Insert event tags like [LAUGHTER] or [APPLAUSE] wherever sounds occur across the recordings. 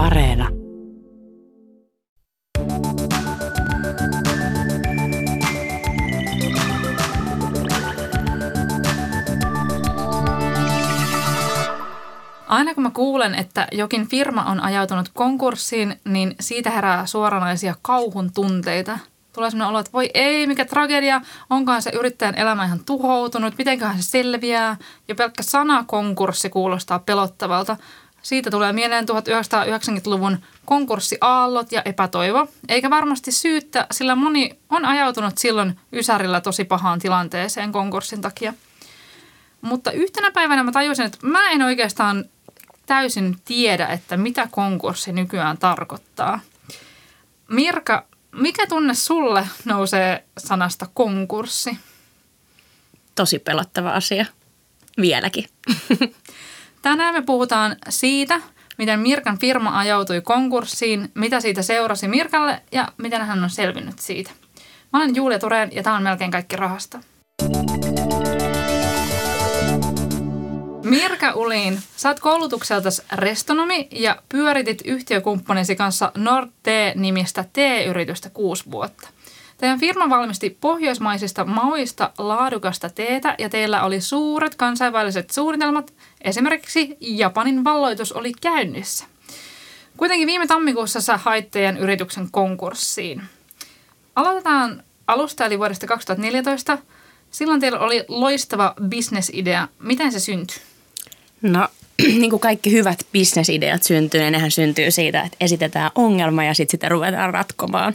Areena. Aina kun mä kuulen, että jokin firma on ajautunut konkurssiin, niin siitä herää suoranaisia kauhun tunteita. Tulee sellainen olo, että voi ei, mikä tragedia, onkohan se yrittäjän elämä ihan tuhoutunut, mitenköhän se selviää. Ja pelkkä sana konkurssi kuulostaa pelottavalta. Siitä tulee mieleen 1990-luvun konkurssiaallot ja epätoivo. Eikä varmasti syyttä, sillä moni on ajautunut silloin Ysärillä tosi pahaan tilanteeseen konkurssin takia. Mutta yhtenä päivänä mä tajusin, että mä en oikeastaan täysin tiedä, että mitä konkurssi nykyään tarkoittaa. Mirka, mikä tunne sulle nousee sanasta konkurssi? Tosi pelottava asia. Vieläkin. [LAUGHS] Tänään me puhutaan siitä, miten Mirkan firma ajautui konkurssiin, mitä siitä seurasi Mirkalle ja miten hän on selvinnyt siitä. Mä olen Julia Tureen ja tämä on melkein kaikki rahasta. Mirka Ulin, sä oot koulutukseltasi restonomi ja pyöritit yhtiökumppanisi kanssa Nord-T-nimistä T-yritystä kuusi vuotta. Teidän firma valmisti pohjoismaisista mauista laadukasta teetä ja teillä oli suuret kansainväliset suunnitelmat. Esimerkiksi Japanin valloitus oli käynnissä. Kuitenkin viime tammikuussa sä hait yrityksen konkurssiin. Aloitetaan alusta eli vuodesta 2014. Silloin teillä oli loistava bisnesidea. Miten se syntyi? No, [CLEARS THROAT] niin kuin kaikki hyvät bisnesideat syntyy, niin nehän syntyy siitä, että esitetään ongelma ja sitten sitä ruvetaan ratkomaan.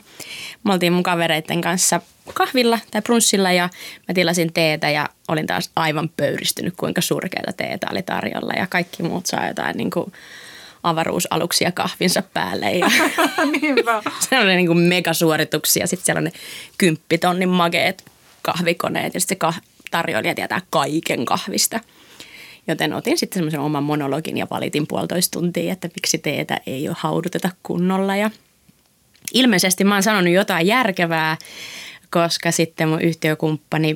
Me oltiin mun kavereiden kanssa kahvilla tai brunssilla ja mä tilasin teetä ja olin taas aivan pöyristynyt, kuinka surkeita teetä oli tarjolla ja kaikki muut saa jotain niin kuin avaruusaluksia kahvinsa päälle. Ja [LAUGHS] se [LAUGHS] oli niin kuin megasuorituksia. Sitten siellä on ne kymppitonnin mageet kahvikoneet ja sitten se tarjoilija tietää kaiken kahvista – Joten otin sitten semmoisen oman monologin ja valitin puolitoista tuntia, että miksi teetä ei ole hauduteta kunnolla. Ja ilmeisesti mä oon sanonut jotain järkevää, koska sitten mun yhtiökumppani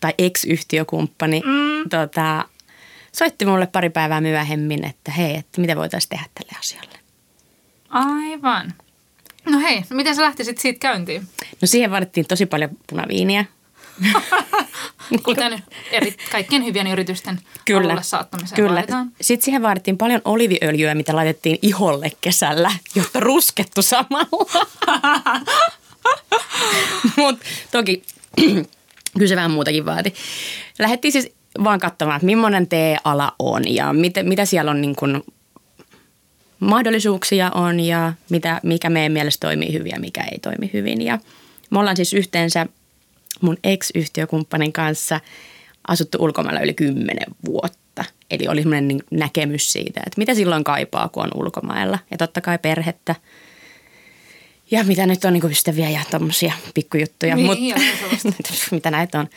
tai ex-yhtiökumppani mm. tota, soitti mulle pari päivää myöhemmin, että hei, että mitä voitaisiin tehdä tälle asialle. Aivan. No hei, miten sä lähtisit siitä käyntiin? No siihen vaadittiin tosi paljon punaviiniä. [LAUGHS] Kuten eri, kaikkien hyvien yritysten Kyllä. alulle saattamiseen Kyllä. Vaaditaan. Sitten siihen vaadittiin paljon oliviöljyä, mitä laitettiin iholle kesällä, jotta ruskettu samalla. [LAUGHS] Mutta toki [CLEARS THROAT] kyllä se vähän muutakin vaati. Lähdettiin siis vaan katsomaan, että millainen tee-ala on ja mitä, mitä siellä on niin kuin mahdollisuuksia on ja mitä, mikä meidän mielestä toimii hyvin ja mikä ei toimi hyvin. Ja me ollaan siis yhteensä mun ex-yhtiökumppanin kanssa asuttu ulkomailla yli kymmenen vuotta. Eli oli semmoinen niin näkemys siitä, että mitä silloin kaipaa, kun on ulkomailla. Ja totta kai perhettä. Ja mitä nyt on niin ystäviä ja tuommoisia pikkujuttuja. Niin, Mut, [LAUGHS] mitä näitä on.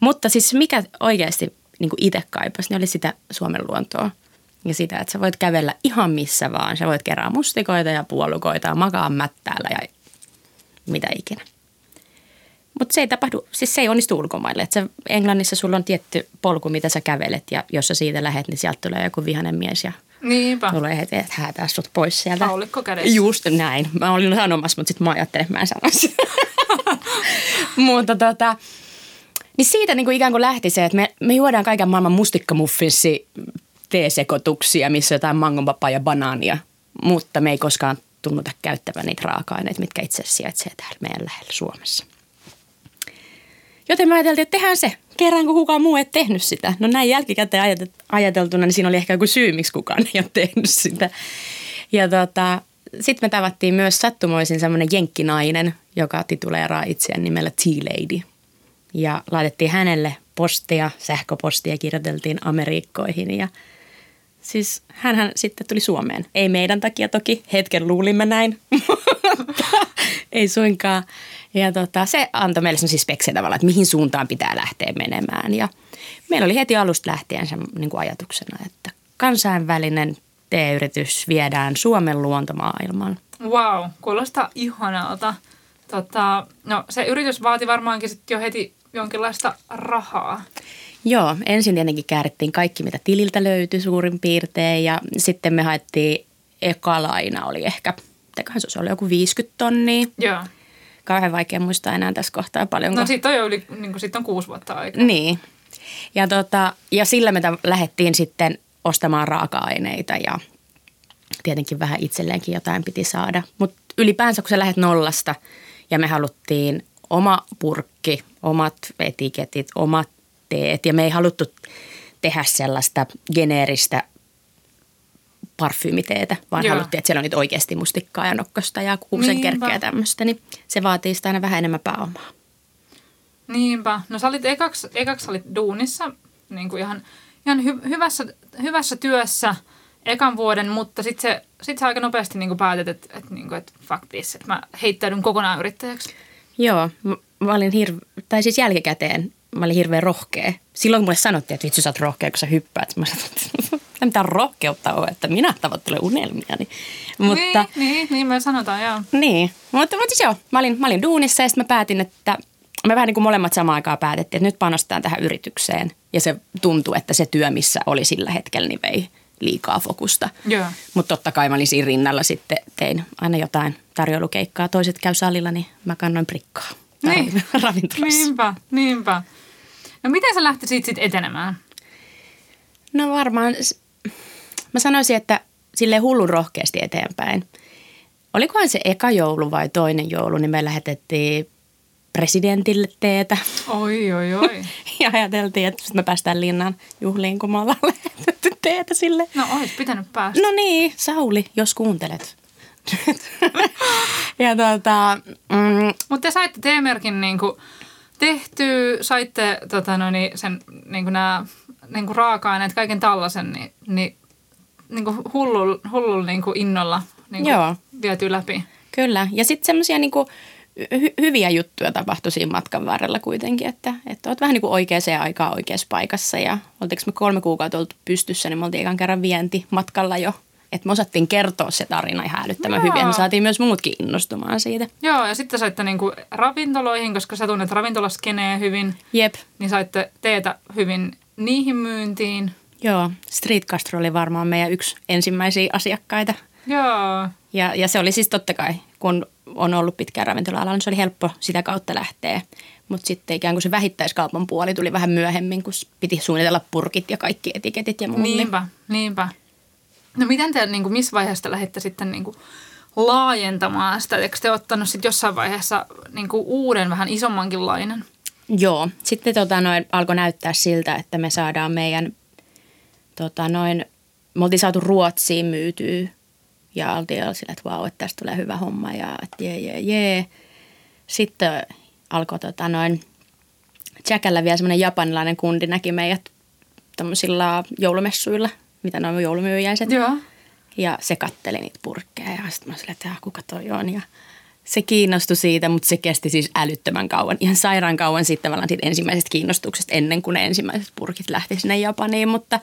Mutta siis mikä oikeasti niin itse kaipasi, niin oli sitä Suomen luontoa. Ja sitä, että sä voit kävellä ihan missä vaan. Sä voit kerää mustikoita ja puolukoita ja makaa mättäällä ja mitä ikinä. Mutta se ei tapahdu, siis se ei onnistu ulkomaille. Et se, Englannissa sulla on tietty polku, mitä sä kävelet ja jos sä siitä lähet, niin sieltä tulee joku vihainen mies ja Niinpä. tulee heti, että häätää sut pois sieltä. Haulikko kädessä. Just näin. Mä olin sanomassa, mutta sitten mä ajattelin, että mä en sanoisi. [LAUGHS] mutta tota, niin siitä niin kuin ikään kuin lähti se, että me, me juodaan kaiken maailman mustikkamuffinssi teesekoituksia, missä on jotain mangonpapaa ja banaania, mutta me ei koskaan tunnuta käyttävän niitä raaka-aineita, mitkä itse asiassa sijaitsee täällä meidän lähellä Suomessa. Joten mä ajateltiin, että tehdään se. Kerran kun kukaan muu ei tehnyt sitä. No näin jälkikäteen ajateltuna, niin siinä oli ehkä joku syy, miksi kukaan ei ole tehnyt sitä. Ja tota, sitten me tavattiin myös sattumoisin semmoinen jenkkinainen, joka tituleeraa itseään nimellä T-Lady. Ja laitettiin hänelle postia, sähköpostia, kirjoiteltiin Amerikkoihin ja siis hän sitten tuli Suomeen. Ei meidän takia toki, hetken luulimme näin, [LAUGHS] ei suinkaan. Ja tota, se antoi meille sellaisia speksejä tavallaan, että mihin suuntaan pitää lähteä menemään. Ja meillä oli heti alusta lähtien se niin kuin ajatuksena, että kansainvälinen T-yritys viedään Suomen luontomaailmaan. Wow, kuulostaa ihanalta. Tota, no, se yritys vaati varmaankin sit jo heti jonkinlaista rahaa. Joo, ensin tietenkin käärittiin kaikki, mitä tililtä löytyi suurin piirtein ja sitten me haettiin eka laina oli ehkä, mitäköhän se olisi ollut, joku 50 tonnia. Joo. Kauhean vaikea muistaa enää tässä kohtaa paljon. No siitä on jo yli, niin kuin, siitä on kuusi vuotta aikaa. Niin. Ja, tota, ja sillä me lähdettiin sitten ostamaan raaka-aineita ja tietenkin vähän itselleenkin jotain piti saada. Mutta ylipäänsä kun sä lähdet nollasta ja me haluttiin oma purkki, omat etiketit, omat teet ja me ei haluttu tehdä sellaista geneeristä parfymiteetä, vaan Joo. haluttiin, että siellä on nyt oikeasti mustikkaa ja nokkosta ja kuusen kerkkeä ja tämmöistä, niin se vaatii sitä aina vähän enemmän pääomaa. Niinpä. No sä olit ekaksi, ekaksi olit duunissa niin kuin ihan, ihan hy, hyvässä, hyvässä työssä ekan vuoden, mutta sitten se, sit sä aika nopeasti niin kuin päätit, että, että, niin kuin, että fuck this, että mä heittäydyn kokonaan yrittäjäksi. Joo, mä olin hirve, tai siis jälkikäteen mä olin hirveän rohkea. Silloin mulle sanottiin, että vitsi sä oot rohkea, kun sä hyppäät. Mä sanoin, että [LAUGHS] mitä rohkeutta on, että minä tavoittelen unelmia. Niin, mutta, niin, niin, niin me sanotaan, joo. Niin, mutta, mutta siis joo, mä olin, mä olin duunissa ja sitten mä päätin, että me vähän niin kuin molemmat samaan aikaan päätettiin, että nyt panostetaan tähän yritykseen. Ja se tuntuu, että se työ, missä oli sillä hetkellä, niin vei liikaa fokusta. Mutta totta kai mä olin siinä rinnalla sitten, tein aina jotain tarjoulukeikkaa. Toiset käy salilla, niin mä kannoin prikkaa niin. [LAUGHS] ravintolassa. Niinpä, niinpä. No miten sä lähtisit sitten etenemään? No varmaan, mä sanoisin, että sille hullun rohkeasti eteenpäin. Olikohan se eka joulu vai toinen joulu, niin me lähetettiin presidentille teetä. Oi, oi, [LAUGHS] oi. ja ajateltiin, että me päästään linnan juhliin, kun me ollaan [LAUGHS] lähetetty teetä sille. No, ois pitänyt päästä. No niin, Sauli, jos kuuntelet. [LAUGHS] ja tota, mm, Mutta te saitte T-merkin niinku tehtyä, saitte tota, no niin, sen niinku nämä niinku raaka-aineet, kaiken tällaisen, niin, niin niinku hullul, hullul niinku innolla niinku Joo. viety läpi. Kyllä, ja sitten semmoisia niinku, hy- hyviä juttuja tapahtui siinä matkan varrella kuitenkin, että, että olet vähän niin kuin oikeaan aikaan oikeassa paikassa ja oltiinko me kolme kuukautta oltu pystyssä, niin me oltiin ekan kerran vienti matkalla jo että me osattiin kertoa se tarina ihan älyttömän Joo. hyvin. Ja me saatiin myös muutkin innostumaan siitä. Joo, ja sitten saitte niinku ravintoloihin, koska sä tunnet ravintolaskeneen hyvin. Jep. Niin saitte teetä hyvin niihin myyntiin. Joo, Street Castro oli varmaan meidän yksi ensimmäisiä asiakkaita. Joo. Ja, ja se oli siis totta kai, kun on ollut pitkään ravintola niin se oli helppo sitä kautta lähteä. Mutta sitten ikään kuin se vähittäiskaupan puoli tuli vähän myöhemmin, kun piti suunnitella purkit ja kaikki etiketit ja muut. Niinpä, niinpä. No miten te, niin kuin, missä vaiheessa lähdette sitten niin kuin, laajentamaan sitä? Eikö te ottanut sitten jossain vaiheessa niin kuin, uuden, vähän isommankin lainen? Joo, sitten tota, noin, alkoi näyttää siltä, että me saadaan meidän, tota, noin, me oltiin saatu Ruotsiin myytyä ja oltiin sillä, että vau, että tästä tulee hyvä homma ja että jee, jee, jee. Sitten alkoi tota, noin, Jackällä vielä semmoinen japanilainen kundi näki meidät tämmöisillä joulumessuilla – mitä noin joulumyyjäiset. Joo. Ja se katteli niitä purkkeja ja sitten mä silleen, että kuka toi on. Ja se kiinnostui siitä, mutta se kesti siis älyttömän kauan. Ihan sairaan kauan sitten tavallaan siitä ensimmäisestä kiinnostuksesta ennen kuin ne ensimmäiset purkit lähti sinne Japaniin. Mutta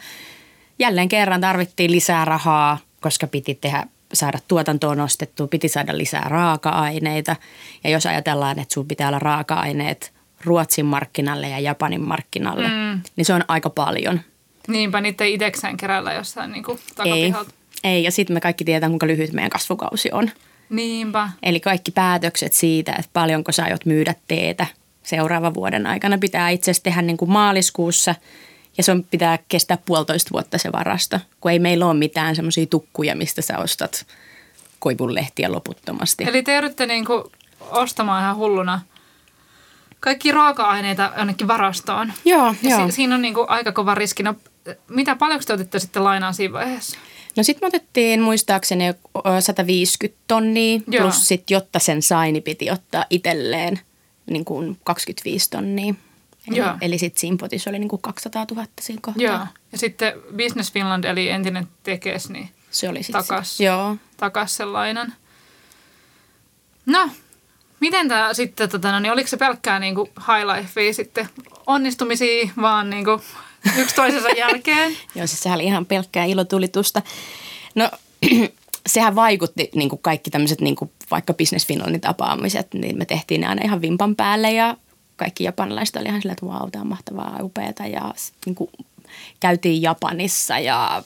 jälleen kerran tarvittiin lisää rahaa, koska piti tehdä saada tuotantoon nostettua, piti saada lisää raaka-aineita. Ja jos ajatellaan, että sun pitää olla raaka-aineet Ruotsin markkinalle ja Japanin markkinalle, mm. niin se on aika paljon – Niinpä, niitä ei itsekseen keräillä jossain niin kuin takapihalta. Ei, ei. ja sitten me kaikki tiedetään, kuinka lyhyt meidän kasvukausi on. Niinpä. Eli kaikki päätökset siitä, että paljonko sä aiot myydä teetä seuraavan vuoden aikana pitää itse asiassa tehdä niin kuin maaliskuussa ja se on, pitää kestää puolitoista vuotta se varasto, kun ei meillä ole mitään semmoisia tukkuja, mistä sä ostat koivunlehtiä loputtomasti. Eli te joudutte niin kuin ostamaan ihan hulluna – kaikki raaka-aineita jonnekin varastoon. Joo, ja joo. Si- siinä on niin kuin aika kova riski. No, mitä paljonko te otitte sitten lainaa siinä vaiheessa? No sitten me otettiin muistaakseni 150 tonnia, Joo. plus sitten jotta sen sai, niin piti ottaa itselleen niin kuin 25 tonnia. Eli, Joo. eli sitten siinä potissa oli niin kuin 200 000 siinä kohtaa. Joo. Ja sitten Business Finland, eli entinen tekes, niin se oli takas, se. Joo. takas sen lainan. No, Miten tämä sitten, tota, no, niin oliko se pelkkää niin kuin high lifea sitten onnistumisia vaan niin kuin yksi toisensa jälkeen? [LAUGHS] Joo, siis sehän oli ihan pelkkää ilotulitusta. No [CLEARS THROAT] sehän vaikutti niin kuin kaikki tämmöiset niin kuin vaikka Business Finlandin tapaamiset, niin me tehtiin ne aina ihan vimpan päälle ja kaikki japanilaiset oli ihan silleen, että vau, tämä on mahtavaa, upeata ja niin kuin, käytiin Japanissa ja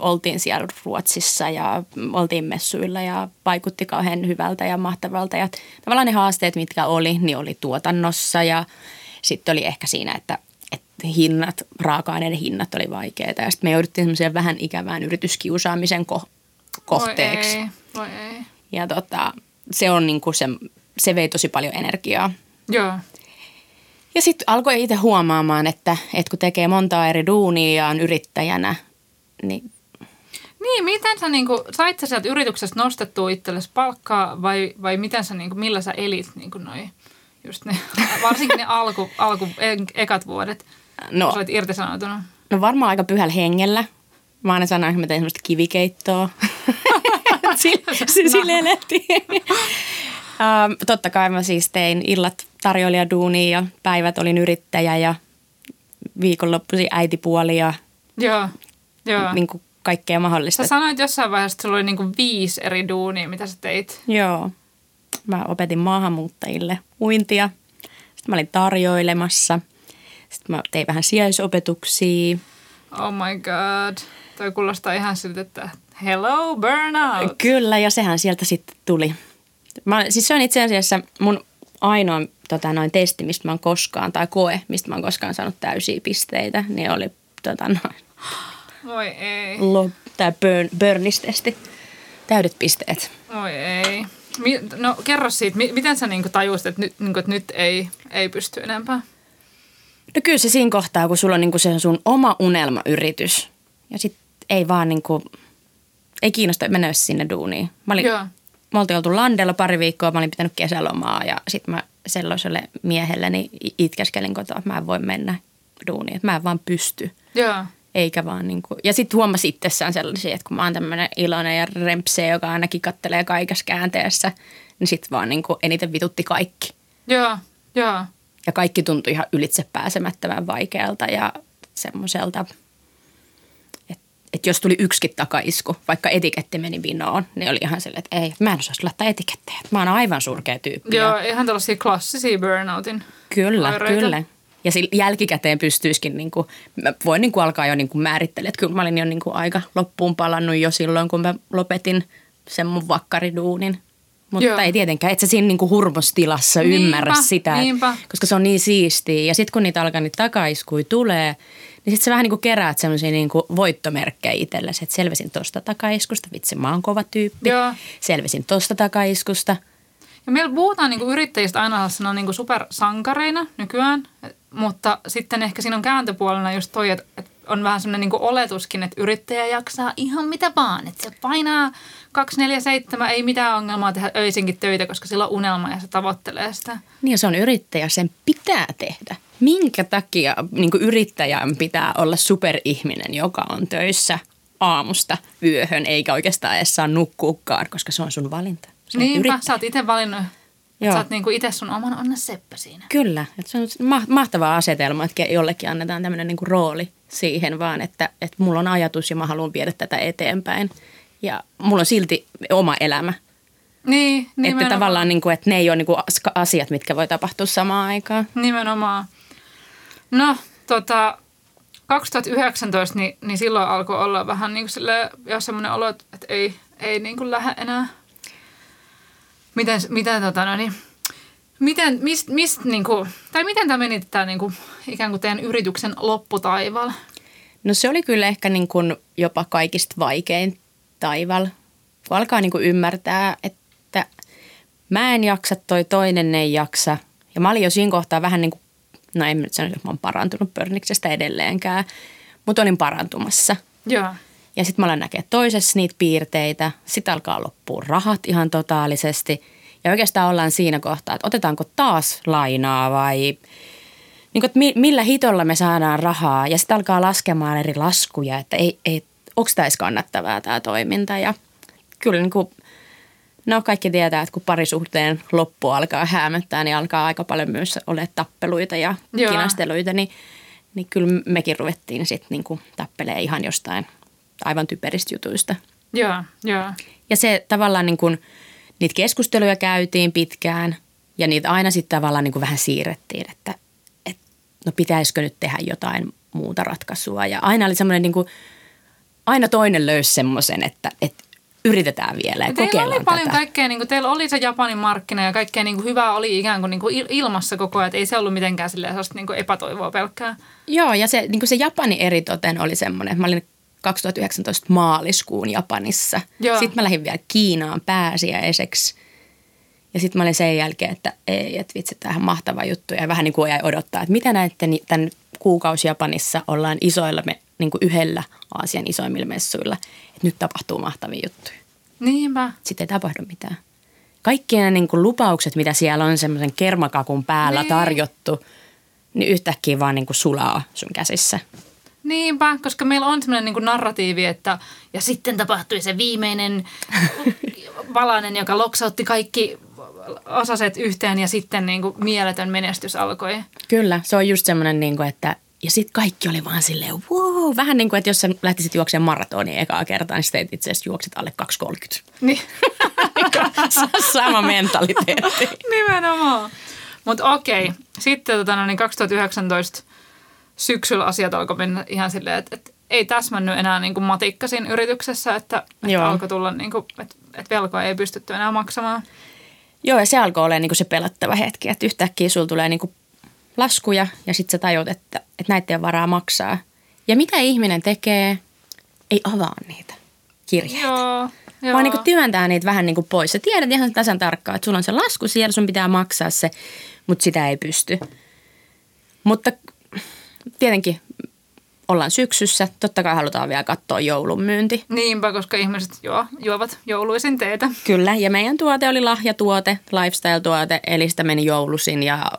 oltiin siellä Ruotsissa ja oltiin messuilla ja vaikutti kauhean hyvältä ja mahtavalta. Ja tavallaan ne haasteet, mitkä oli, niin oli tuotannossa ja sitten oli ehkä siinä, että hinnat, raaka-aineiden hinnat oli vaikeita. Ja sitten me jouduttiin semmoiseen vähän ikävään yrityskiusaamisen ko- kohteeksi. Voi ei, voi ei. Ja tota, se on niin kuin se, se vei tosi paljon energiaa. Joo. Ja sitten alkoi itse huomaamaan, että, että kun tekee montaa eri duunia ja on yrittäjänä, niin Niin, miten sä niinku, sait sä sieltä yrityksestä nostettua itsellesi palkkaa vai, vai miten sä niinku, millä sä elit niinku noi, just ne, [LAUGHS] varsinkin ne alku, alku ekat vuodet, no, sä olit irtisanoutunut. no varmaan aika pyhällä hengellä. Mä aina sanoin, että mä tein semmoista kivikeittoa. [LAUGHS] Sille, sille elettiin. um, totta kai mä siis tein illat tarjoilijaduunia ja päivät olin yrittäjä ja viikonloppuisin äitipuoli ja Joo, joo. niin kuin kaikkea mahdollista. Sä sanoit jossain vaiheessa, että sulla oli niinku viisi eri duunia, mitä sä teit. Joo. Mä opetin maahanmuuttajille uintia. Sitten mä olin tarjoilemassa. Sitten mä tein vähän sijaisopetuksia. Oh my god. Toi kuulostaa ihan siltä, että hello burnout. Kyllä, ja sehän sieltä sitten tuli. Mä, siis se on itse asiassa mun ainoa tota, noin testi, mistä mä oon koskaan, tai koe, mistä mä oon koskaan saanut täysiä pisteitä, niin oli tota, noin, Voi ei. lo, tää burn, burnistesti. Täydet pisteet. Voi ei. Mi- no kerro siitä, mi- miten sä niinku tajusit, että nyt, niinku, että nyt ei, ei pysty enempää? No kyllä se siinä kohtaa, kun sulla on niinku se sun oma unelmayritys. Ja sit ei vaan niinku, ei kiinnosta mennä sinne duuniin. Mä olin, Joo. me oltiin oltu landella pari viikkoa, mä olin pitänyt kesälomaa ja sitten mä sellaiselle miehelleni itkeskelin kotoa, että mä en voi mennä duuniin, että mä en vaan pysty. Joo. Eikä vaan niin kuin, ja sitten huomasi itsessään sellaisia, että kun mä oon tämmöinen iloinen ja rempsee, joka ainakin kattelee kaikessa käänteessä, niin sitten vaan niin kuin eniten vitutti kaikki. Joo. Joo. Ja kaikki tuntui ihan ylitse pääsemättömän vaikealta ja semmoiselta, että et jos tuli yksikin takaisku, vaikka etiketti meni vinoon, niin oli ihan silleen, että ei, mä en osaisi laittaa etikettejä. Mä oon aivan surkea tyyppi. Joo, ihan tällaisia klassisia burnoutin. Kyllä, oireita. kyllä. Ja sillä jälkikäteen pystyisikin, niin kuin, mä voin niin kuin alkaa jo niin kuin määritellä, että kyllä mä olin jo niin kuin aika loppuun palannut jo silloin, kun mä lopetin sen mun vakkariduunin. Mutta Joo. ei tietenkään, et sä siinä niinku hurmostilassa Niinpä, ymmärrä sitä, et- niinpä. koska se on niin siistiä. Ja sitten kun niitä alkaa niitä takaiskui tulee, niin sitten sä vähän niinku keräät semmoisia niinku voittomerkkejä itsellesi, että selvisin tosta takaiskusta, vitsi mä oon kova tyyppi, Joo. selvisin tosta takaiskusta. Ja meillä puhutaan niinku yrittäjistä aina sellaisena niinku supersankareina nykyään, et- mutta sitten ehkä siinä on kääntöpuolena just toi, että et on vähän sellainen niinku oletuskin, että yrittäjä jaksaa ihan mitä vaan. Että se painaa 247, ei mitään ongelmaa tehdä öisinkin töitä, koska sillä on unelma ja se tavoittelee sitä. Niin se on yrittäjä, sen pitää tehdä. Minkä takia niin yrittäjän pitää olla superihminen, joka on töissä aamusta yöhön, eikä oikeastaan edes saa nukkuukaan, koska se on sun valinta. Se on Niinpä, yrittäjä. sä oot itse valinnut. Joo. Sä oot niinku itse sun oman onnen seppä siinä. Kyllä, että se on ma- mahtava asetelma, että jollekin annetaan tämmöinen niin rooli siihen vaan, että, että mulla on ajatus ja mä haluan viedä tätä eteenpäin. Ja mulla on silti oma elämä. Niin, Että nimenomaan. tavallaan, niin kuin, että ne ei ole niin kuin asiat, mitkä voi tapahtua samaan aikaan. Nimenomaan. No, tota, 2019, niin, niin silloin alkoi olla vähän niin kuin sille, jo semmoinen olo, että että ei, ei niin kuin lähde enää. Miten, miten tota no niin, miten, mist, mist niin kuin, tai miten tämä meni tämä niin kuin, ikään kuin teidän yrityksen lopputaival? No se oli kyllä ehkä niin kuin jopa kaikista vaikein taival, kun alkaa niin kuin ymmärtää, että mä en jaksa, toi toinen ei jaksa. Ja mä olin jo siinä kohtaa vähän niin kuin, no en nyt sano, että mä oon parantunut pörniksestä edelleenkään, mutta olin parantumassa. Joo. Ja sitten mä alen näkee toisessa niitä piirteitä. Sitten alkaa loppua rahat ihan totaalisesti. Ja oikeastaan ollaan siinä kohtaa, että otetaanko taas lainaa vai niin kuin, että mi- millä hitolla me saadaan rahaa. Ja sitten alkaa laskemaan eri laskuja, että ei, ei, onko tämä kannattavaa tämä toiminta. Ja kyllä niin kuin, no kaikki tietää, että kun parisuhteen loppu alkaa häämöttää, niin alkaa aika paljon myös ole tappeluita ja Joo. kinasteluita. Niin, niin kyllä mekin ruvettiin sitten niin tappelee ihan jostain aivan typeristä jutuista. Joo, joo. Ja se tavallaan niin kuin, niitä keskusteluja käytiin pitkään ja niitä aina sitten tavallaan niin kuin vähän siirrettiin, että, että no pitäisikö nyt tehdä jotain muuta ratkaisua. Ja aina oli semmoinen niin kuin aina toinen löysi semmoisen, että, että yritetään vielä ja, teillä oli paljon tätä. kaikkea, niin kuin, teillä oli se Japanin markkina ja kaikkea niin kuin, hyvää oli ikään kuin, niin kuin il- ilmassa koko ajan. että ei se ollut mitenkään silleen, sellaista niin kuin epätoivoa pelkkää. Joo, ja se, niin kuin se Japani eritoten oli semmoinen, että mä olin 2019 maaliskuun Japanissa. Joo. Sitten mä lähdin vielä Kiinaan pääsiäiseksi. Ja sitten mä olin sen jälkeen, että ei, että vitsi, tämähän mahtava juttu. Ja vähän niin kuin jäi odottaa, että mitä näette niin tämän kuukausi Japanissa ollaan isoilla, me, niin kuin yhdellä Aasian isoimmilla messuilla. Että nyt tapahtuu mahtavia juttuja. Niinpä. Sitten ei tapahdu mitään. Kaikki ne niin kuin lupaukset, mitä siellä on semmoisen kermakakun päällä Niin. tarjottu, niin yhtäkkiä vaan niin kuin sulaa sun käsissä. Niinpä, koska meillä on semmoinen niin kuin narratiivi, että ja sitten tapahtui se viimeinen [LAUGHS] valainen, joka loksautti kaikki osaset yhteen ja sitten niin kuin mieletön menestys alkoi. Kyllä, se on just semmoinen, niin kuin, että ja sitten kaikki oli vaan silleen, wow, vähän niin kuin, että jos sä lähtisit juoksemaan maratonia ekaa kertaa, niin sitten itse asiassa juokset alle 2.30. Niin. [LAUGHS] Sama mentaliteetti. [LAUGHS] Nimenomaan. Mutta okei, sitten tota, no, niin 2019 syksyllä asiat alkoi mennä ihan silleen, että, että ei täsmännyt enää niin kuin matikka siinä yrityksessä, että, että alkoi tulla, niin kuin, että, että velkoa ei pystytty enää maksamaan. Joo, ja se alkoi olemaan niin kuin se pelottava hetki, että yhtäkkiä sulla tulee niin kuin laskuja ja sitten sä tajut, että, että näitä ei ole varaa maksaa. Ja mitä ihminen tekee? Ei avaa niitä kirjeitä. Joo, joo. Vaan niin kuin työntää niitä vähän niin kuin pois. Sä tiedät ihan tasan tarkkaan, että sulla on se lasku siellä, sun pitää maksaa se, mutta sitä ei pysty. Mutta tietenkin ollaan syksyssä. Totta kai halutaan vielä katsoa joulun myynti. Niinpä, koska ihmiset juo, juovat jouluisin teetä. Kyllä, ja meidän tuote oli lahjatuote, lifestyle-tuote, eli sitä meni joulusin ja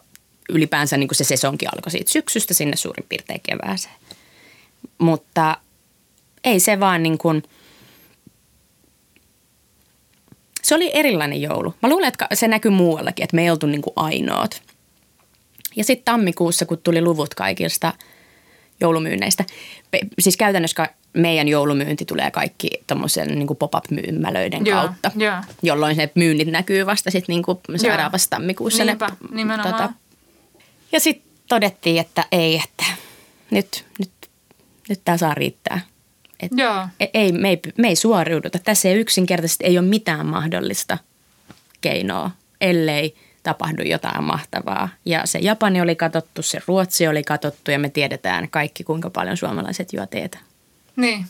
ylipäänsä niin kuin se sesonki alkoi siitä syksystä sinne suurin piirtein kevääseen. Mutta ei se vaan niin kuin, se oli erilainen joulu. Mä luulen, että se näkyy muuallakin, että me ei oltu niin kuin ainoat. Ja sitten tammikuussa, kun tuli luvut kaikista joulumyynneistä, siis käytännössä meidän joulumyynti tulee kaikki tuommoisen niin pop-up-myymälöiden Joo, kautta, joo. jolloin ne myynnit näkyy vasta sitten niin seuraavassa tammikuussa. Niinpä, ne, tota, nimenomaan. ja sitten todettiin, että ei, että nyt, nyt, nyt tämä saa riittää. Et Joo. e- ei, me, ei, me ei suoriuduta. Tässä ei yksinkertaisesti ei ole mitään mahdollista keinoa, ellei tapahdu jotain mahtavaa. Ja se Japani oli katottu, se Ruotsi oli katottu ja me tiedetään kaikki, kuinka paljon suomalaiset juo teetä. Niin.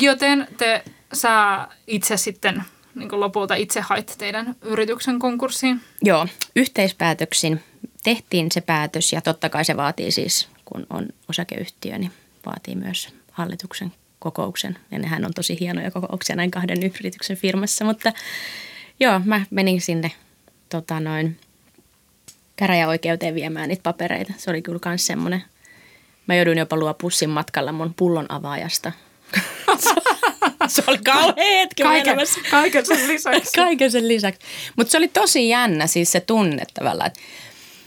Joten te, sä itse sitten niin kuin lopulta itse hait teidän yrityksen konkurssiin. Joo, yhteispäätöksin tehtiin se päätös ja totta kai se vaatii siis, kun on osakeyhtiö, niin vaatii myös hallituksen kokouksen. Ja nehän on tosi hienoja kokouksia näin kahden yrityksen firmassa, mutta joo, mä menin sinne tota noin, käräjäoikeuteen viemään niitä papereita. Se oli kyllä myös semmoinen. Mä jouduin jopa luo pussin matkalla mun pullon avaajasta. [LAUGHS] se oli kauhea hetki Kaiken, kaiken sen lisäksi. [LAUGHS] Kaiken sen lisäksi. Mutta se oli tosi jännä siis se tunne tavallaan. että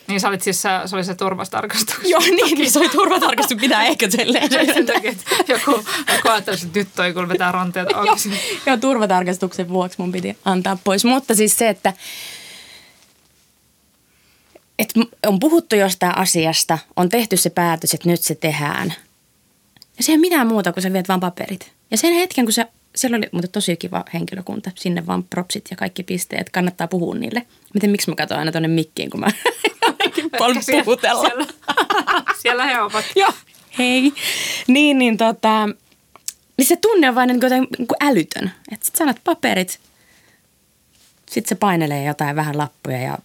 Niin sä olit siis, se, se oli se turvastarkastus. [LAUGHS] Joo, niin, niin se oli turvatarkastus, pitää ehkä silleen. Sen takia, että joku, joku ajattelisi, että nyt toi kun vetää ranteet Joo, joo, turvatarkastuksen vuoksi mun piti antaa pois. Mutta siis se, että, että on puhuttu jostain asiasta, on tehty se päätös, että nyt se tehdään. Ja se ei ole mitään muuta, kun sä viet vaan paperit. Ja sen hetken, kun se, siellä oli mutta tosi kiva henkilökunta, sinne vaan propsit ja kaikki pisteet, kannattaa puhua niille. Miten, miksi mä katson aina tuonne mikkiin, kun mä [LAUGHS] paljon Siellä- puhutella. Siellä, [LAUGHS] siellä he ovat. Joo. Hei. Niin, niin tota, niin se tunne on vain niin kuin, niin kuin älytön. Että sit sanat paperit, sit se painelee jotain vähän lappuja ja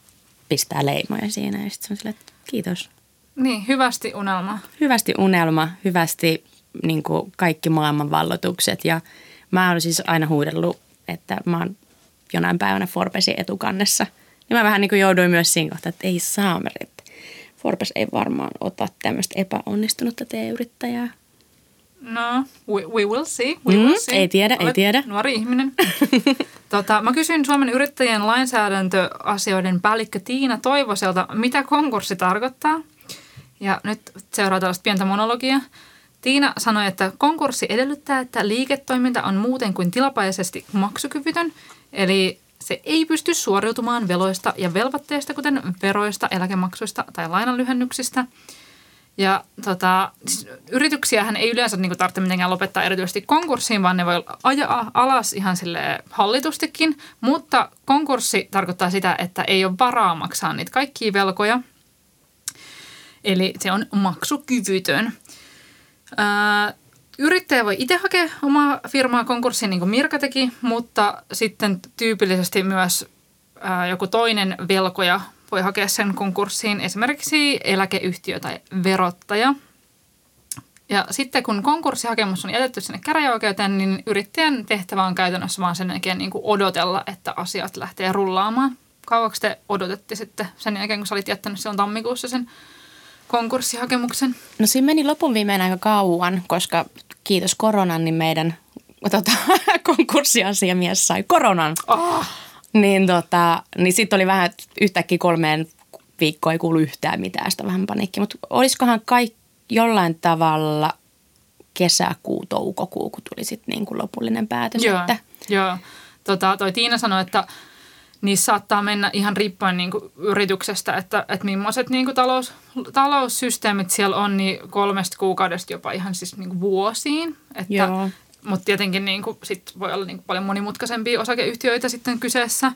pistää leimoja siinä. Ja sit se on silleen, että kiitos. Niin, hyvästi unelma. Hyvästi unelma, hyvästi niin kuin kaikki maailman vallotukset. Ja mä oon siis aina huudellut, että mä oon jonain päivänä Forbesin etukannessa. Ja mä vähän niin kuin jouduin myös siinä kohtaa, että ei saameri, että Forbes ei varmaan ota tämmöistä epäonnistunutta T-yrittäjää. No, we, we will see. We Mm, will see. ei tiedä, ei Olet tiedä. Nuori ihminen. [LAUGHS] tota, mä kysyin Suomen yrittäjien lainsäädäntöasioiden päällikkö Tiina Toivoselta, mitä konkurssi tarkoittaa. Ja nyt seuraa tällaista pientä monologia. Tiina sanoi, että konkurssi edellyttää, että liiketoiminta on muuten kuin tilapäisesti maksukyvytön, eli se ei pysty suoriutumaan veloista ja velvoitteista, kuten veroista, eläkemaksuista tai lainanlyhennyksistä. Ja tota, siis yrityksiähän ei yleensä niin kuin, tarvitse mitenkään lopettaa erityisesti konkurssiin, vaan ne voi ajaa alas ihan sille hallitustikin. Mutta konkurssi tarkoittaa sitä, että ei ole varaa maksaa niitä kaikkia velkoja. Eli se on maksukyvytön. Ää, yrittäjä voi itse hakea omaa firmaa konkurssiin, niin kuin Mirka teki, mutta sitten tyypillisesti myös joku toinen velkoja voi hakea sen konkurssiin, esimerkiksi eläkeyhtiö tai verottaja. Ja sitten kun konkurssihakemus on jätetty sinne käräjäoikeuteen, niin yrittäjän tehtävä on käytännössä vaan sen jälkeen niin kuin odotella, että asiat lähtee rullaamaan. Kauaksi te odotetti sitten sen jälkeen, kun sä olit jättänyt silloin tammikuussa sen konkurssihakemuksen? No siinä meni lopun viimein aika kauan, koska kiitos koronan, niin meidän tota, [LAUGHS] konkurssiasiamies sai koronan. Oh. Niin, tota, niin sitten oli vähän yhtäkkiä kolmeen viikkoa ei kuulu yhtään mitään, sitä vähän paniikki. Mutta olisikohan kaikki jollain tavalla kesäkuu, toukokuu, kun tuli sitten niin kuin lopullinen päätös. Joo, että... joo. Tota, toi Tiina sanoi, että niissä saattaa mennä ihan riippuen niin kuin yrityksestä, että, että millaiset niin kuin talous, taloussysteemit siellä on, niin kolmesta kuukaudesta jopa ihan siis niin kuin vuosiin. Että, Joo. Mutta tietenkin niin kuin, sit voi olla niin kuin paljon monimutkaisempia osakeyhtiöitä sitten kyseessä.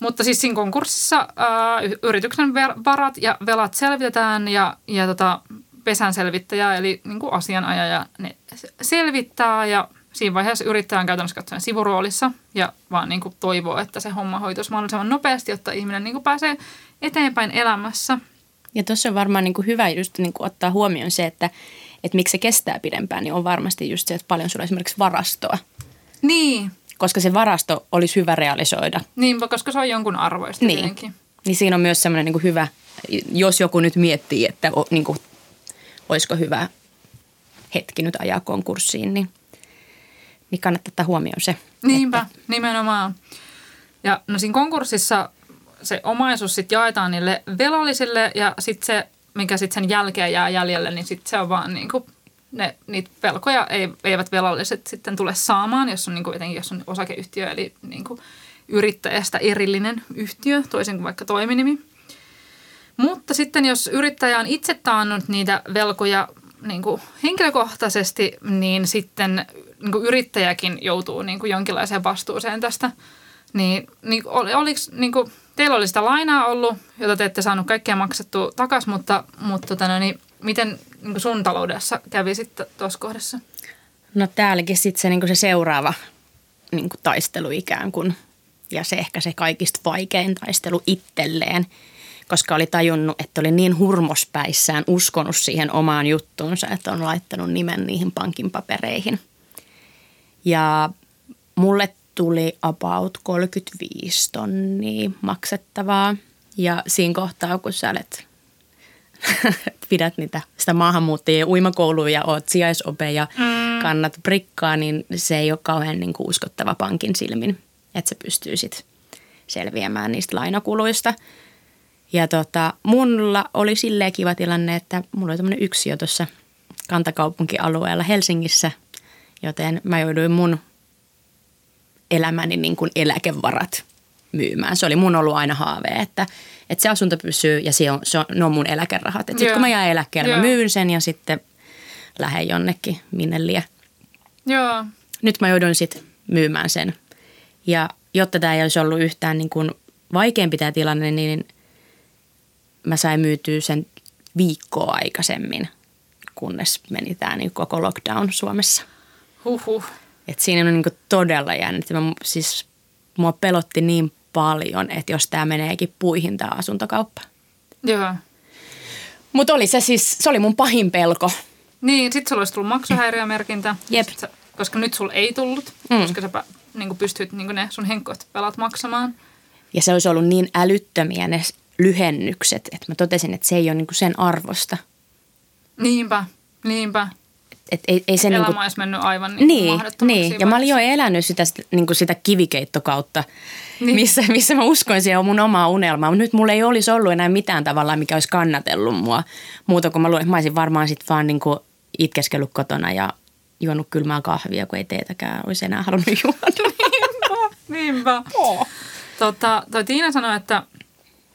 Mutta siis siinä konkurssissa ää, yrityksen ver- varat ja velat selvitetään ja, ja tota, pesän selvittäjä eli niin kuin asianajaja ne selvittää ja siinä vaiheessa yrittäjä on käytännössä katsoen sivuroolissa ja vaan niin kuin toivoo, että se homma hoituisi mahdollisimman nopeasti, jotta ihminen niin kuin pääsee eteenpäin elämässä. Ja tuossa on varmaan niin kuin hyvä just niin kuin ottaa huomioon se, että, että miksi se kestää pidempään, niin on varmasti just se, että paljon sulla on esimerkiksi varastoa. Niin, Koska se varasto olisi hyvä realisoida. niinpä, koska se on jonkun arvoista Niin. tietenkin. Niin siinä on myös semmoinen niin hyvä, jos joku nyt miettii, että o, niin kuin, olisiko hyvä hetki nyt ajaa konkurssiin, niin, niin kannattaa ottaa huomioon se. Niinpä, Että, nimenomaan. Ja no siinä konkurssissa se omaisuus sitten jaetaan niille velallisille ja sitten se, mikä sitten sen jälkeen jää jäljelle, niin sitten se on vaan niinku, ne, niitä velkoja ei, eivät velalliset sitten tule saamaan, jos on niinku, etenkin jos on osakeyhtiö eli niinku yrittäjästä erillinen yhtiö, toisin kuin vaikka toiminimi. Mutta sitten jos yrittäjä on itse taannut niitä velkoja niin kuin henkilökohtaisesti, niin sitten niin kuin yrittäjäkin joutuu niin kuin jonkinlaiseen vastuuseen tästä. Niin, niin ol- oliko, niin kuin, teillä oli sitä lainaa ollut, jota te ette saanut kaikkea maksettua takaisin, mutta, mutta tota, no, niin, miten niin sun taloudessa kävi sitten tuossa kohdassa? no täälläkin sitten se, niin se seuraava niin kuin taistelu ikään kuin, ja se ehkä se kaikista vaikein taistelu itselleen, koska oli tajunnut, että oli niin hurmospäissään uskonut siihen omaan juttuunsa, että on laittanut nimen niihin pankin papereihin. Ja mulle tuli about 35 tonnia maksettavaa. Ja siinä kohtaa, kun sä olet, [LAUGHS] pidät niitä, sitä maahanmuuttajien uimakouluja ja oot sijaisope ja mm. kannat prikkaa, niin se ei ole kauhean niin kuin uskottava pankin silmin, että se pystyy sit selviämään niistä lainakuluista. Ja tota, mulla oli silleen kiva tilanne, että mulla oli tämmöinen yksiö tuossa kantakaupunkialueella Helsingissä, joten mä jouduin mun elämäni niin kuin eläkevarat myymään. Se oli mun ollut aina haave, että, että se asunto pysyy ja se on, se on, ne on mun eläkerahat. Sitten kun mä jään eläkkeelle, mä Joo. myyn sen ja sitten lähden jonnekin minne lie. Joo, Nyt mä joudun sitten myymään sen. Ja jotta tämä ei olisi ollut yhtään niin kuin vaikeampi tämä tilanne, niin mä sain myytyä sen viikkoa aikaisemmin, kunnes meni tämä niin koko lockdown Suomessa. huhhuh. Et siinä on niin todella jännitti. Mä, siis mua pelotti niin paljon, että jos tämä meneekin puihin tämä asuntokauppa. Joo. Mutta oli se siis, se oli mun pahin pelko. Niin, sitten sulla olisi tullut maksuhäiriömerkintä. Jep. Sit Sä, koska nyt sulla ei tullut, Mm. mm. koska sä niin pystyt niin ne sun henkot velat maksamaan. Ja se olisi ollut niin älyttömiä ne lyhennykset, että mä totesin, että se ei ole niin sen arvosta. Niinpä, niinpä. Et ei, ei se Elämä niin kuin, olisi mennyt aivan niin, niin, mahdottomaksi. niin. Ja mä olin jo elänyt sitä, niin kuin sitä kivikeittakautta, niin. missä, missä mä uskoin siihen mun omaa unelmaa. Mutta nyt mulla ei olisi ollut enää mitään tavalla, mikä olisi kannatellut mua. Muuta kuin mä että mä olisin varmaan sitten vaan niin kuin itkeskellyt kotona ja juonut kylmää kahvia, kun ei teetäkään olisi enää halunnut [LAUGHS] juoda. Niinpä. Tota, toi Tiina sanoi, että,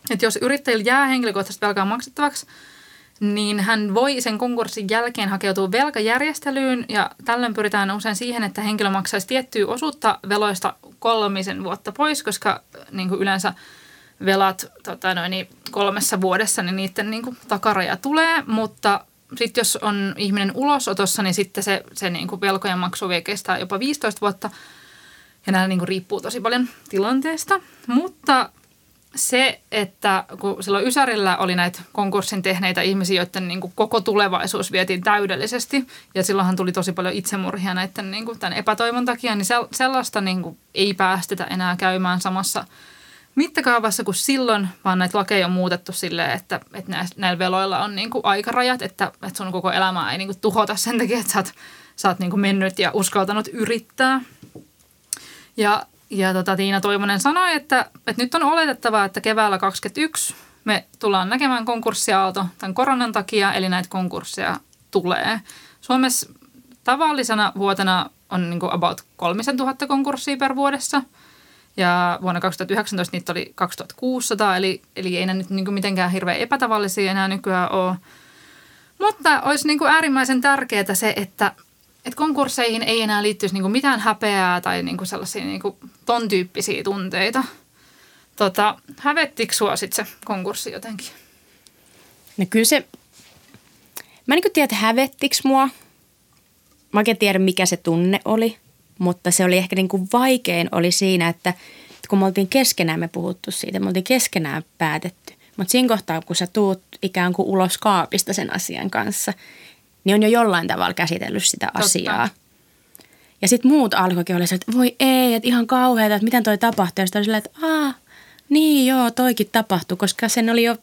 että jos yrittäjillä jää henkilökohtaisesti velkaa maksettavaksi, niin hän voi sen konkurssin jälkeen hakeutua velkajärjestelyyn ja tällöin pyritään usein siihen, että henkilö maksaisi tiettyä osuutta veloista kolmisen vuotta pois, koska niin kuin yleensä velat tota noin, niin kolmessa vuodessa, niin niiden niin kuin takaraja tulee, mutta sitten jos on ihminen ulosotossa, niin sitten se, se niin kuin velkojen maksu vie kestää jopa 15 vuotta. Ja nämä niin kuin riippuu tosi paljon tilanteesta. Mutta se, että kun silloin Ysärillä oli näitä konkurssin tehneitä ihmisiä, joiden niin kuin koko tulevaisuus vietiin täydellisesti, ja silloinhan tuli tosi paljon itsemurhia näiden niin kuin tämän epätoivon takia, niin sellaista niin kuin ei päästetä enää käymään samassa mittakaavassa kuin silloin, vaan näitä lakeja on muutettu silleen, että, että näillä veloilla on niin kuin aikarajat, että, että sun koko elämää ei niin kuin tuhota sen takia, että sä oot, sä oot niin kuin mennyt ja uskaltanut yrittää. Ja ja tota, Tiina Toivonen sanoi, että, että nyt on oletettavaa, että keväällä 2021 me tullaan näkemään konkurssiaalto tämän koronan takia, eli näitä konkursseja tulee. Suomessa tavallisena vuotena on niin kuin about 3000 konkurssia per vuodessa. Ja vuonna 2019 niitä oli 2600, eli, eli ei ne nyt niin kuin mitenkään hirveän epätavallisia enää nykyään ole. Mutta olisi niin kuin äärimmäisen tärkeää se, että että konkursseihin ei enää liittyisi niinku mitään häpeää tai niinku sellaisia niinku ton tyyppisiä tunteita. Tota, hävettikö sua sitten se konkurssi jotenkin? No kyllä se, mä en niin tiedä, että hävettikö mua. Mä oikein tiedä, mikä se tunne oli, mutta se oli ehkä niin kuin vaikein oli siinä, että, että kun me oltiin keskenään me puhuttu siitä, me oltiin keskenään päätetty. Mutta siinä kohtaa, kun sä tuut ikään kuin ulos kaapista sen asian kanssa, niin on jo jollain tavalla käsitellyt sitä Totta. asiaa. Ja sitten muut alkoikin olla että voi ei, että ihan kauheata, että miten toi tapahtui. Ja sitten oli että aah, niin joo, toikin tapahtui, koska sen oli jo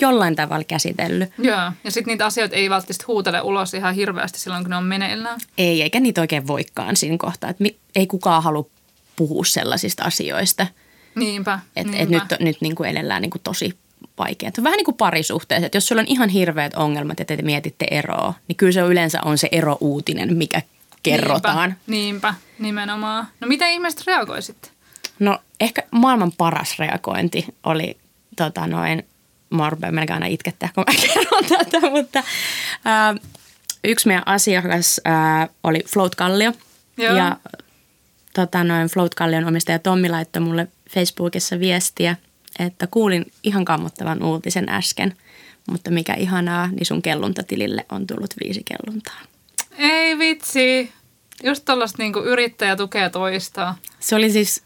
jollain tavalla käsitellyt. Joo, ja sitten niitä asioita ei välttämättä huutele ulos ihan hirveästi silloin, kun ne on meneillään. Ei, eikä niitä oikein voikaan siinä kohtaa. Että ei kukaan halua puhua sellaisista asioista. Niinpä, et, niinpä. Et nyt, nyt niin kuin elellään niin kuin tosi vaikeaa. Vähän niin kuin parisuhteessa, että jos sulla on ihan hirveät ongelmat ja te mietitte eroa, niin kyllä se yleensä on se ero-uutinen, mikä kerrotaan. Niinpä, niinpä, nimenomaan. No miten ihmiset reagoi sitten? No ehkä maailman paras reagointi oli tota noin, mä rupean melkein aina itkettää, kun mä [LAUGHS] kerron tätä, mutta ää, yksi meidän asiakas ää, oli Float Kallio. Joo. Ja tota noin, Float Kallion omistaja Tommi laittoi mulle Facebookissa viestiä – että kuulin ihan kammottavan uutisen äsken, mutta mikä ihanaa, niin sun kelluntatilille on tullut viisi kelluntaa. Ei vitsi. Just tollaista niinku yrittäjä tukea toistaa. Se oli siis,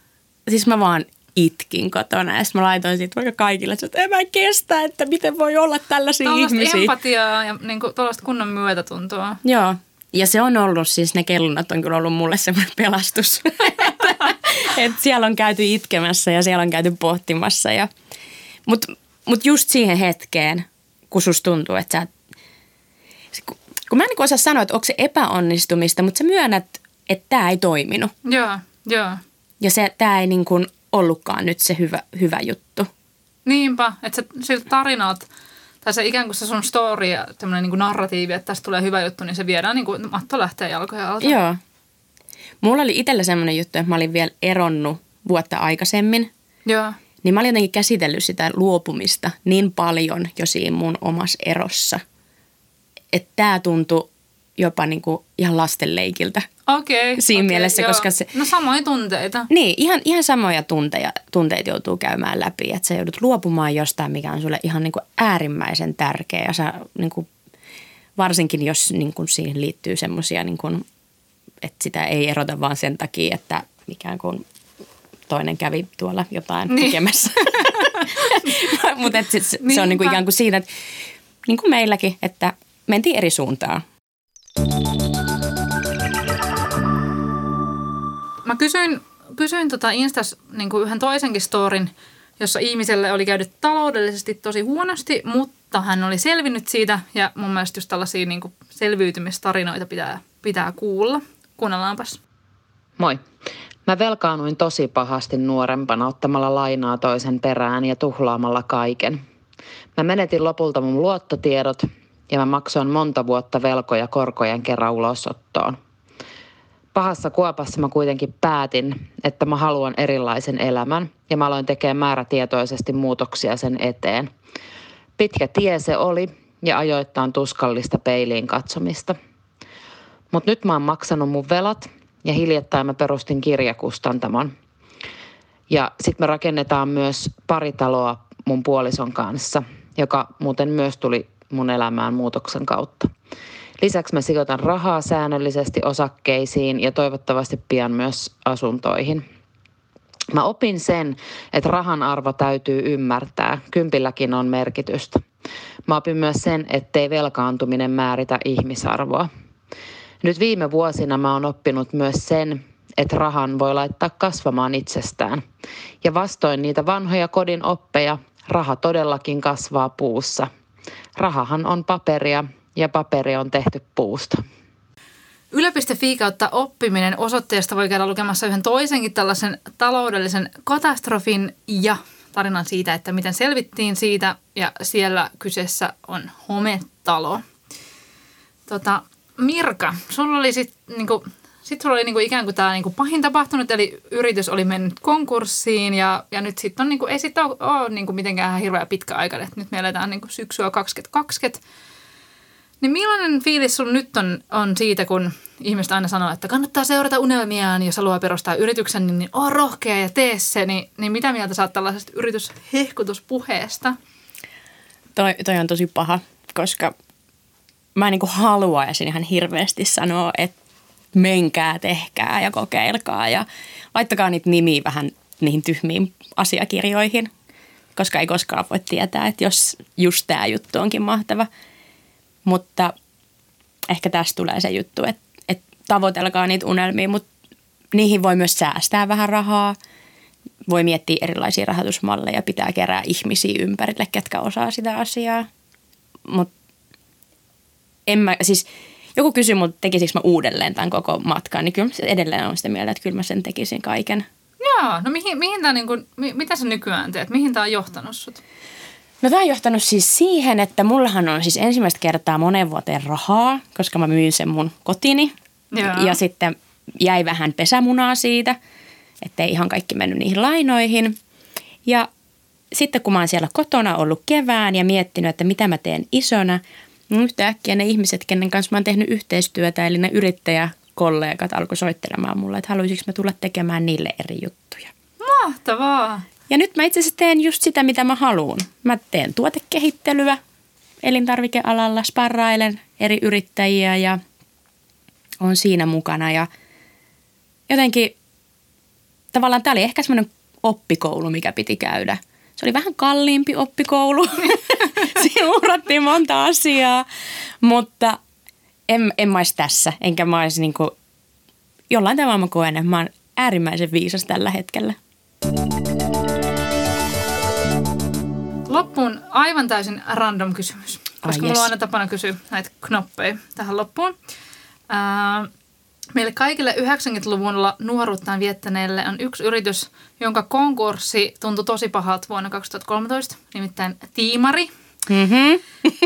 siis mä vaan itkin kotona ja sitten mä laitoin siitä vaikka kaikille, että en mä kestä, että miten voi olla tällaisia Tällaista ihmisiä. empatiaa ja niinku tuollaista kunnon myötätuntoa. Joo. Ja se on ollut, siis ne kellunat on kyllä ollut mulle semmoinen pelastus. [LAUGHS] [LAUGHS] Et siellä on käyty itkemässä ja siellä on käyty pohtimassa. Ja, Mutta mut just siihen hetkeen, kun susta tuntuu, että sä kun, kun mä en niin osaa sanoa, että onko se epäonnistumista, mutta sä myönnät, että tämä ei toiminut. Joo, joo. Ja se, tämä ei niin kuin ollutkaan nyt se hyvä, hyvä juttu. Niinpä, että se, siltä tarinat, tai se ikään kuin se sun story ja tämmöinen niin narratiivi, että tästä tulee hyvä juttu, niin se viedään niin kuin matto lähtee jalkojen alta. Joo, Mulla oli itsellä semmoinen juttu, että mä olin vielä eronnut vuotta aikaisemmin. Joo. Niin mä olin jotenkin käsitellyt sitä luopumista niin paljon jo siinä mun omassa erossa, että tämä tuntui jopa niin kuin ihan lastenleikiltä. Okei. Okay, Siinä okay, mielessä, joo. koska se... No samoja tunteita. Niin, ihan, ihan samoja tunteja, tunteita joutuu käymään läpi. Että sä joudut luopumaan jostain, mikä on sulle ihan niin kuin äärimmäisen tärkeä. Ja sä niin kuin, varsinkin jos niin kuin siihen liittyy semmoisia niin kuin että sitä ei erota vaan sen takia, että ikään kuin toinen kävi tuolla jotain niin. tekemässä. [LAUGHS] Mutta se, se, se on niinku ikään kuin siinä, että niin kuin meilläkin, että mentiin eri suuntaan. Mä kysyin, kysyin tota Instas niin kuin yhden toisenkin storin, jossa ihmiselle oli käynyt taloudellisesti tosi huonosti, mutta hän oli selvinnyt siitä ja mun mielestä just tällaisia niin kuin selviytymistarinoita pitää, pitää kuulla. Kuunnellaanpas. Moi. Mä velkaanuin tosi pahasti nuorempana ottamalla lainaa toisen perään ja tuhlaamalla kaiken. Mä menetin lopulta mun luottotiedot ja mä maksoin monta vuotta velkoja korkojen kerran ulosottoon. Pahassa kuopassa mä kuitenkin päätin, että mä haluan erilaisen elämän ja mä aloin tekemään määrätietoisesti muutoksia sen eteen. Pitkä tie se oli ja ajoittain tuskallista peiliin katsomista. Mutta nyt mä oon maksanut mun velat ja hiljattain mä perustin kirjakustantamon. Ja sitten me rakennetaan myös pari taloa mun puolison kanssa, joka muuten myös tuli mun elämään muutoksen kautta. Lisäksi mä sijoitan rahaa säännöllisesti osakkeisiin ja toivottavasti pian myös asuntoihin. Mä opin sen, että rahan arvo täytyy ymmärtää. Kympilläkin on merkitystä. Mä opin myös sen, ettei velkaantuminen määritä ihmisarvoa. Nyt viime vuosina mä oon oppinut myös sen, että rahan voi laittaa kasvamaan itsestään. Ja vastoin niitä vanhoja kodin oppeja, raha todellakin kasvaa puussa. Rahahan on paperia ja paperi on tehty puusta. Yle.fi kautta oppiminen osoitteesta voi käydä lukemassa yhden toisenkin tällaisen taloudellisen katastrofin ja tarinan siitä, että miten selvittiin siitä ja siellä kyseessä on hometalo. Tota, Mirka, sulla oli sitten niinku, sit sulla oli niinku ikään kuin tämä niinku pahin tapahtunut, eli yritys oli mennyt konkurssiin ja, ja nyt sitten on, niinku, ei sitten ole, niinku mitenkään hirveän pitkä aika, että nyt me eletään niinku syksyä 2020 niin millainen fiilis sun nyt on, on siitä, kun ihmiset aina sanoo, että kannattaa seurata unelmiaan, jos haluaa perustaa yrityksen, niin, niin on rohkea ja tee se. Niin, niin mitä mieltä saat tällaisesta yrityshehkutuspuheesta? Toi, toi on tosi paha, koska mä niin kuin haluaisin ihan hirveästi sanoa, että menkää, tehkää ja kokeilkaa ja laittakaa niitä nimiä vähän niihin tyhmiin asiakirjoihin, koska ei koskaan voi tietää, että jos just tämä juttu onkin mahtava – mutta ehkä tästä tulee se juttu, että, että tavoitelkaa niitä unelmia, mutta niihin voi myös säästää vähän rahaa. Voi miettiä erilaisia rahoitusmalleja, pitää kerää ihmisiä ympärille, ketkä osaa sitä asiaa. Mutta en mä, siis joku kysyi mutta tekisikö mä uudelleen tämän koko matkan, niin kyllä edelleen on sitä mieltä, että kyllä mä sen tekisin kaiken. Joo, no mihin, mihin tää, niin kuin, mitä sä nykyään teet? Mihin tämä on johtanut sut? No tämä on johtanut siis siihen, että mullahan on siis ensimmäistä kertaa monen vuoteen rahaa, koska mä myin sen mun kotini. Joo. Ja sitten jäi vähän pesämunaa siitä, ettei ihan kaikki mennyt niihin lainoihin. Ja sitten kun mä oon siellä kotona ollut kevään ja miettinyt, että mitä mä teen isona, yhtäkkiä ne ihmiset, kenen kanssa mä oon tehnyt yhteistyötä, eli ne yrittäjäkollegat alkoi soittelemaan mulle, että haluaisinko mä tulla tekemään niille eri juttuja. Mahtavaa! Ja nyt mä itse asiassa teen just sitä, mitä mä haluan. Mä teen tuotekehittelyä elintarvikealalla, sparrailen eri yrittäjiä ja on siinä mukana. Ja jotenkin tavallaan tämä oli ehkä semmoinen oppikoulu, mikä piti käydä. Se oli vähän kalliimpi oppikoulu. [LAUGHS] Siinä uhrattiin monta asiaa, mutta en, en mä olisi tässä. Enkä mä olisi niin kuin, jollain tavalla mä koen, että mä oon äärimmäisen viisas tällä hetkellä. Loppuun aivan täysin random kysymys, koska ah, yes. mulla on aina tapana kysyä näitä knoppeja tähän loppuun. Äh, meille kaikille 90-luvulla nuoruuttaan viettäneille on yksi yritys, jonka konkurssi tuntui tosi pahalta vuonna 2013, nimittäin Tiimari. Mm-hmm.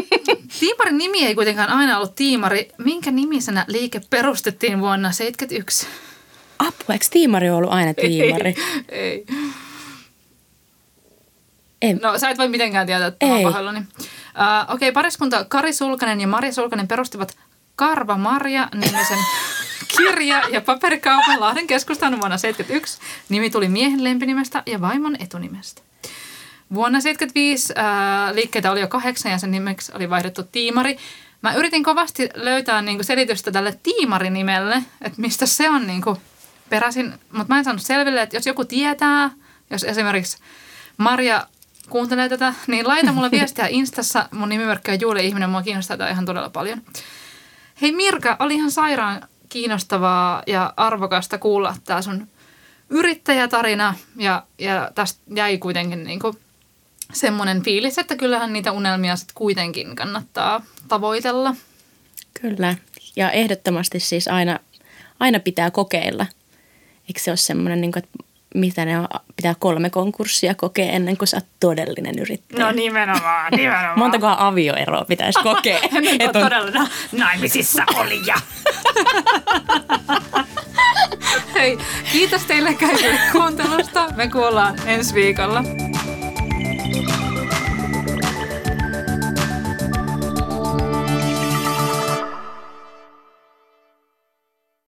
[LAUGHS] Tiimarin nimi ei kuitenkaan aina ollut Tiimari. Minkä nimisenä liike perustettiin vuonna 1971? Apu, eikö Tiimari ollut aina Tiimari? ei. ei. No sä et voi mitenkään tietää, että Ei. Uh, Okei, okay, pariskunta Kari Sulkanen ja Mari Sulkanen perustivat Karva Marja nimisen [LAUGHS] kirja- ja paperikaupan Lahden keskustan vuonna 1971. Nimi tuli miehen lempinimestä ja vaimon etunimestä. Vuonna 1975 äh, liikkeitä oli jo kahdeksan ja sen nimeksi oli vaihdettu Tiimari. Mä yritin kovasti löytää niinku selitystä tälle Tiimari-nimelle, että mistä se on niinku peräisin, mutta mä en saanut selville, että jos joku tietää, jos esimerkiksi Maria kuuntelee tätä, niin laita mulle [LAUGHS] viestiä Instassa. Mun nimimerkki on Juuli Ihminen, mua kiinnostaa tämä ihan todella paljon. Hei Mirka, oli ihan sairaan kiinnostavaa ja arvokasta kuulla tämä sun yrittäjätarina ja, ja tästä jäi kuitenkin niin kuin semmoinen fiilis, että kyllähän niitä unelmia sitten kuitenkin kannattaa tavoitella. Kyllä, ja ehdottomasti siis aina, aina pitää kokeilla. Eikö se ole semmoinen, niin kuin, että mitä ne on, pitää kolme konkurssia kokea ennen kuin sä oot todellinen yrittäjä. No nimenomaan, nimenomaan. Montakohan avioeroa pitäisi [LAUGHS] kokea. niin on todella naimisissa oli ja. [LAUGHS] Hei, kiitos teille kaikille kuuntelusta. Me kuullaan ensi viikolla.